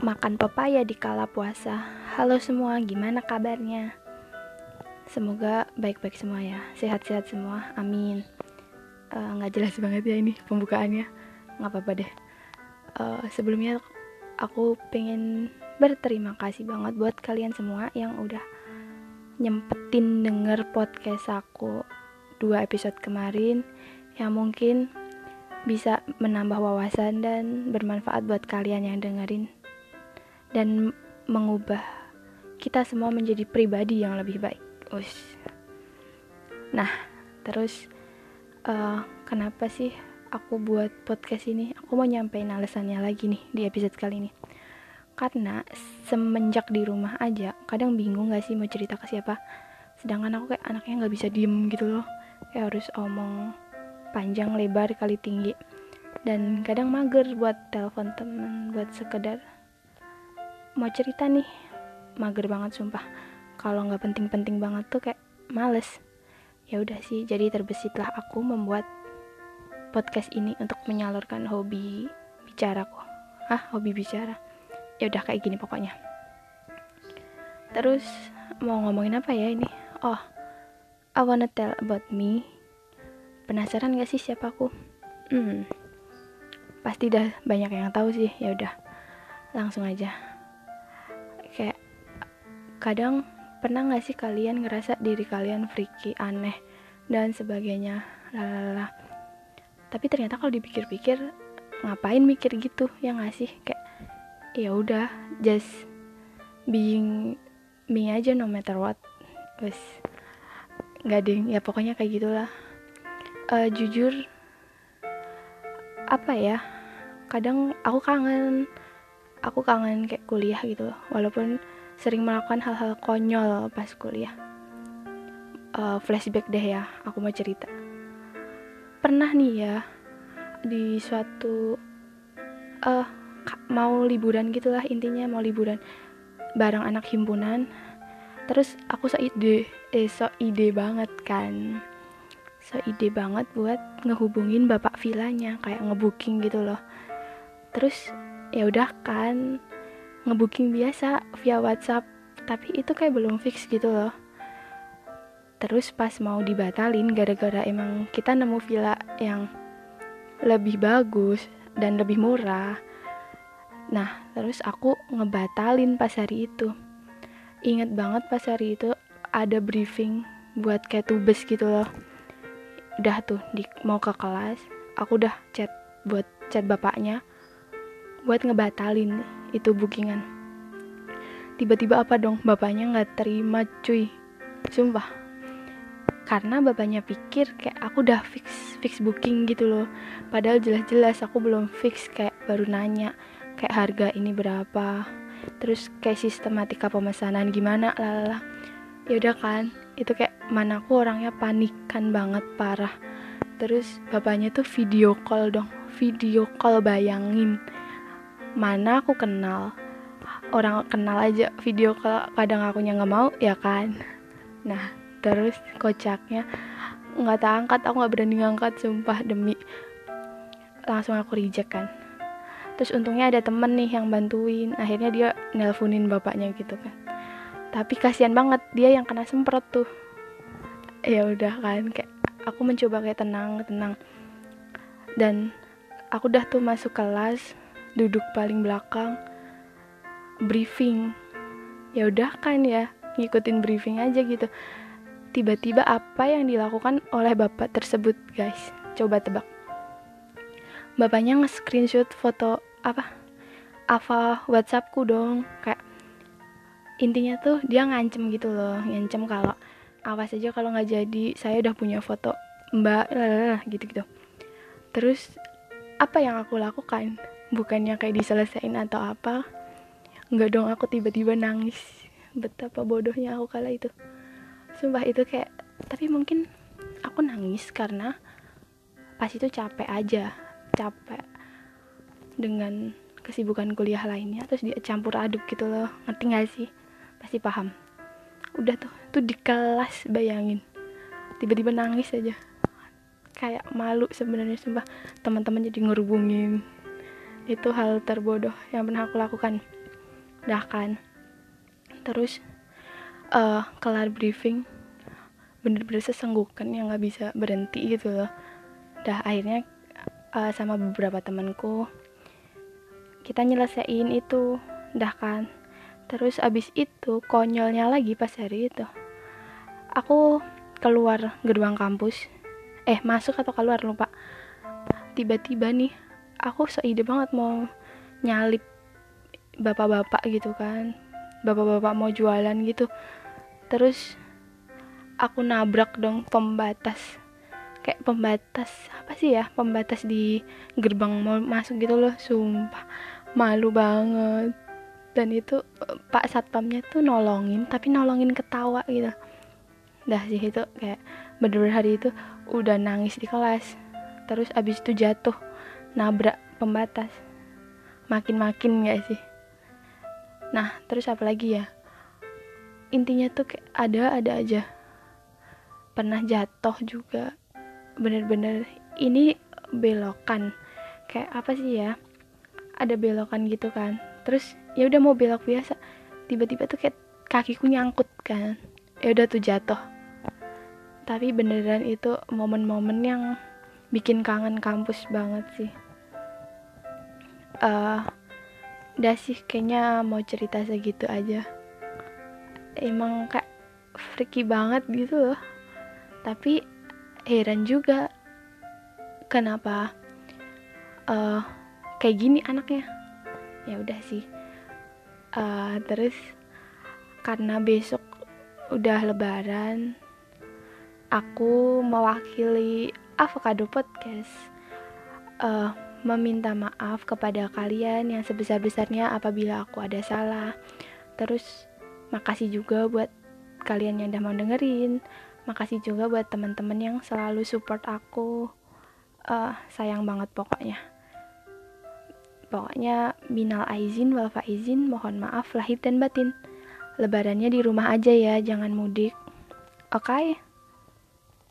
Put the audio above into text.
Makan pepaya di kala puasa. Halo semua, gimana kabarnya? Semoga baik-baik semua ya, sehat-sehat semua. Amin. Eh, nggak jelas banget ya ini pembukaannya, nggak apa-apa deh. Eh, sebelumnya aku pengen berterima kasih banget buat kalian semua yang udah nyempetin denger podcast aku dua episode kemarin yang mungkin bisa menambah wawasan dan bermanfaat buat kalian yang dengerin dan mengubah kita semua menjadi pribadi yang lebih baik. Ush. Nah, terus uh, kenapa sih aku buat podcast ini? Aku mau nyampein alasannya lagi nih di episode kali ini. Karena semenjak di rumah aja, kadang bingung gak sih mau cerita ke siapa. Sedangkan aku kayak anaknya nggak bisa diem gitu loh. Kayak harus omong panjang lebar kali tinggi. Dan kadang mager buat telepon temen buat sekedar mau cerita nih. Mager banget sumpah. Kalau nggak penting-penting banget tuh kayak males. Ya udah sih jadi terbesitlah aku membuat podcast ini untuk menyalurkan hobi bicaraku. Ah hobi bicara? Ya udah kayak gini pokoknya. Terus mau ngomongin apa ya ini? Oh I wanna tell about me penasaran gak sih siapa aku? Hmm. Pasti dah banyak yang tahu sih. Ya udah langsung aja. Kayak kadang pernah gak sih kalian ngerasa diri kalian freaky aneh dan sebagainya? Lalala tapi ternyata kalau dipikir-pikir ngapain mikir gitu? Ya gak sih? Kayak ya udah just being me aja no matter what. Wes nggak ding ya pokoknya kayak gitulah uh, jujur apa ya kadang aku kangen aku kangen kayak kuliah gitu walaupun sering melakukan hal-hal konyol pas kuliah. Uh, flashback deh ya aku mau cerita. Pernah nih ya di suatu uh, mau liburan gitulah intinya mau liburan bareng anak himpunan. Terus aku so ide eh so ide banget kan so ide banget buat ngehubungin bapak vilanya kayak ngebooking gitu loh. Terus ya udah kan ngebooking biasa via WhatsApp tapi itu kayak belum fix gitu loh. Terus pas mau dibatalin gara-gara emang kita nemu villa yang lebih bagus dan lebih murah. Nah terus aku ngebatalin pas hari itu. Inget banget pas hari itu ada briefing buat kayak tubes gitu loh udah tuh di, mau ke kelas aku udah chat buat chat bapaknya buat ngebatalin itu bookingan. Tiba-tiba apa dong bapaknya nggak terima cuy. Sumpah. Karena bapaknya pikir kayak aku udah fix fix booking gitu loh. Padahal jelas-jelas aku belum fix kayak baru nanya kayak harga ini berapa terus kayak sistematika pemesanan gimana lalala ya udah kan itu kayak mana aku orangnya panikan banget parah. Terus bapaknya tuh video call dong video call bayangin. Mana aku kenal? Orang kenal aja video kalau kadang aku nggak mau ya kan? Nah terus kocaknya nggak angkat aku nggak berani ngangkat sumpah demi. Langsung aku reject kan. Terus untungnya ada temen nih yang bantuin akhirnya dia nelponin bapaknya gitu kan. Tapi kasihan banget dia yang kena semprot tuh ya udah kan kayak aku mencoba kayak tenang tenang. Dan aku udah tuh masuk kelas duduk paling belakang briefing. Ya udah kan ya ngikutin briefing aja gitu. Tiba-tiba apa yang dilakukan oleh bapak tersebut guys? Coba tebak. Bapaknya nge-screenshot foto apa? Apa WhatsAppku dong kayak intinya tuh dia ngancem gitu loh ngancem kalau awas aja kalau nggak jadi. Saya udah punya foto mbak gitu gitu terus apa yang aku lakukan? Bukannya kayak diselesain atau apa? Nggak dong aku tiba-tiba nangis. Betapa bodohnya aku kala itu. Sumpah itu kayak tapi mungkin aku nangis karena pas itu capek aja. Capek dengan kesibukan kuliah lainnya terus dia campur aduk gitu loh. Ngerti gak sih? Pasti paham udah tuh tuh di kelas bayangin. Tiba-tiba nangis aja. Kayak malu sebenarnya sumpah. Teman-teman jadi ngerubungin. Itu hal terbodoh yang pernah aku lakukan. Dah kan? Terus uh, kelar briefing. Bener-bener sesenggukan yang nggak bisa berhenti gitu loh. Dah akhirnya uh, sama beberapa temanku kita nyelesain itu. Dah kan terus abis itu konyolnya lagi pas hari itu. Aku keluar gerbang kampus. Eh masuk atau keluar lupa. Tiba-tiba nih aku seide banget mau nyalip bapak-bapak gitu kan. Bapak-bapak mau jualan gitu. Terus aku nabrak dong pembatas. Kayak pembatas apa sih ya? Pembatas di gerbang mau masuk gitu loh sumpah. Malu banget dan itu pak satpamnya tuh nolongin tapi nolongin ketawa gitu. Dah sih itu kayak bener-bener hari itu udah nangis di kelas. Terus abis itu jatuh nabrak pembatas. Makin-makin gak sih? Nah terus apa lagi ya? Intinya tuh kayak ada ada aja. Pernah jatuh juga. Bener-bener ini belokan. Kayak apa sih ya? Ada belokan gitu kan terus ya udah mau belok biasa. Tiba-tiba tuh kayak kakiku nyangkut kan. Ya udah tuh jatuh. Tapi beneran itu momen-momen yang bikin kangen kampus banget sih. Uh, udah sih kayaknya mau cerita segitu aja. Emang kayak freaky banget gitu loh. Tapi heran juga kenapa uh, kayak gini anaknya ya udah sih. Uh, terus karena besok udah lebaran aku mewakili avocado podcast. Uh, meminta maaf kepada kalian yang sebesar-besarnya apabila aku ada salah. Terus makasih juga buat kalian yang udah mau dengerin. Makasih juga buat teman-teman yang selalu support aku. Uh, sayang banget pokoknya Pokoknya minal aizin wal faizin mohon maaf lahir dan batin. Lebarannya di rumah aja ya, jangan mudik. Oke? Okay?